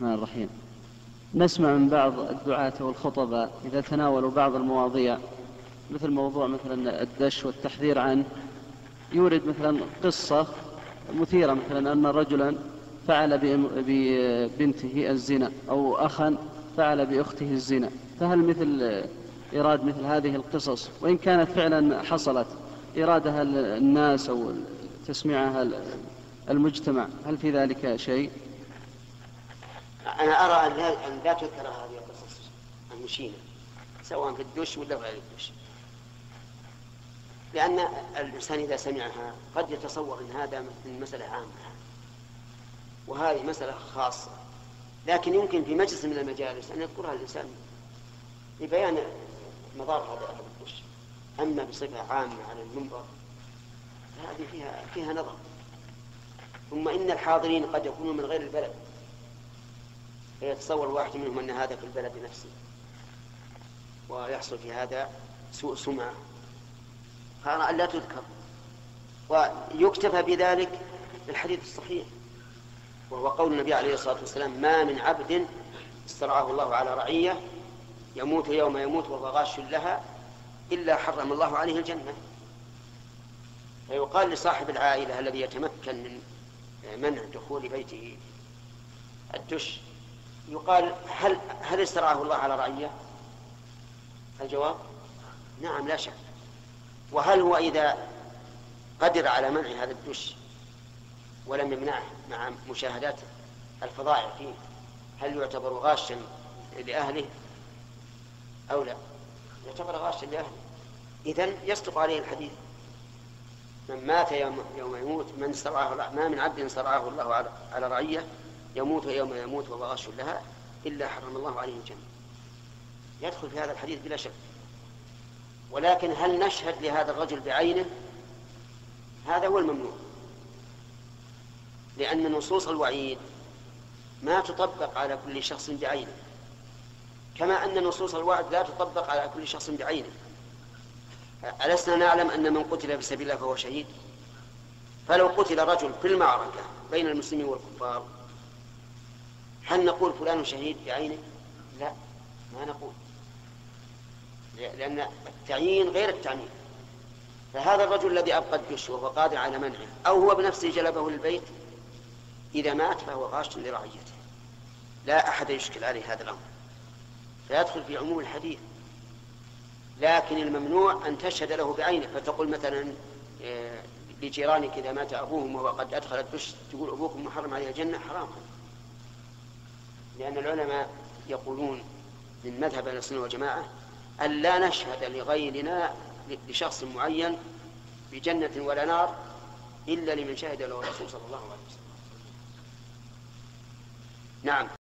الرحمن الرحيم. نسمع من بعض الدعاة والخطباء إذا تناولوا بعض المواضيع مثل موضوع مثلا الدش والتحذير عنه. يورد مثلا قصة مثيرة مثلا أن رجلا فعل ببنته الزنا أو أخا فعل بأخته الزنا. فهل مثل إيراد مثل هذه القصص؟ وإن كانت فعلا حصلت إرادها الناس أو تسميعها المجتمع هل في ذلك شيء؟ أنا أرى أن لا تذكر هذه القصص المشينة سواء في الدش ولا غير الدش. لأن الإنسان إذا سمعها قد يتصور أن هذا من مسألة عامة وهذه مسألة خاصة. لكن يمكن في مجلس من المجالس أن يذكرها الإنسان لبيان مضار هذا الدش. أما بصفة عامة على المنبر فهذه فيها فيها نظر. ثم إن الحاضرين قد يكونوا من غير البلد. فيتصور واحد منهم أن هذا في البلد نفسه. ويحصل في هذا سوء سمعة. أن لا تذكر. ويكتفى بذلك الحديث الصحيح. وهو قول النبي عليه الصلاة والسلام ما من عبد استرعاه الله على رعية يموت يوم يموت وهو غاش لها إلا حرم الله عليه الجنة. فيقال لصاحب العائلة الذي يتمكن من منع دخول بيته الدش. يقال هل هل استرعاه الله على رعية؟ الجواب؟ نعم لا شك. وهل هو إذا قدر على منع هذا الدش ولم يمنعه مع مشاهدات الفظائع فيه هل يعتبر غاشا لأهله أو لا؟ يعتبر غاشا لأهله. إذن يصدق عليه الحديث. من مات يوم, يوم يموت من استرعاه ما من عبد استرعاه الله على رعية يموت يوم يموت وهو غاش لها إلا حرم الله عليه الجنة. يدخل في هذا الحديث بلا شك. ولكن هل نشهد لهذا الرجل بعينه؟ هذا هو الممنوع. لأن نصوص الوعيد ما تطبق على كل شخص بعينه. كما أن نصوص الوعد لا تطبق على كل شخص بعينه. ألسنا نعلم أن من قتل في سبيل الله فهو شهيد؟ فلو قتل رجل في المعركة بين المسلمين والكفار هل نقول فلان شهيد بعينه لا ما نقول. لأن التعيين غير التعميم. فهذا الرجل الذي أبقى الدش وهو قادر على منعه أو هو بنفسه جلبه للبيت إذا مات فهو غاش لرعيته. لا أحد يشكل عليه هذا الأمر. فيدخل في عموم الحديث. لكن الممنوع أن تشهد له بعينه. فتقول مثلا آه، لجيرانك إذا مات أبوهم وهو قد أدخل الدش تقول أبوكم محرم عليه الجنة؟ حرام. لأن العلماء يقولون من مذهب أهل السنة والجماعة أن لا نشهد لغيرنا لشخص معين بجنة ولا نار إلا لمن شهد له الرسول صلى الله عليه وسلم. نعم.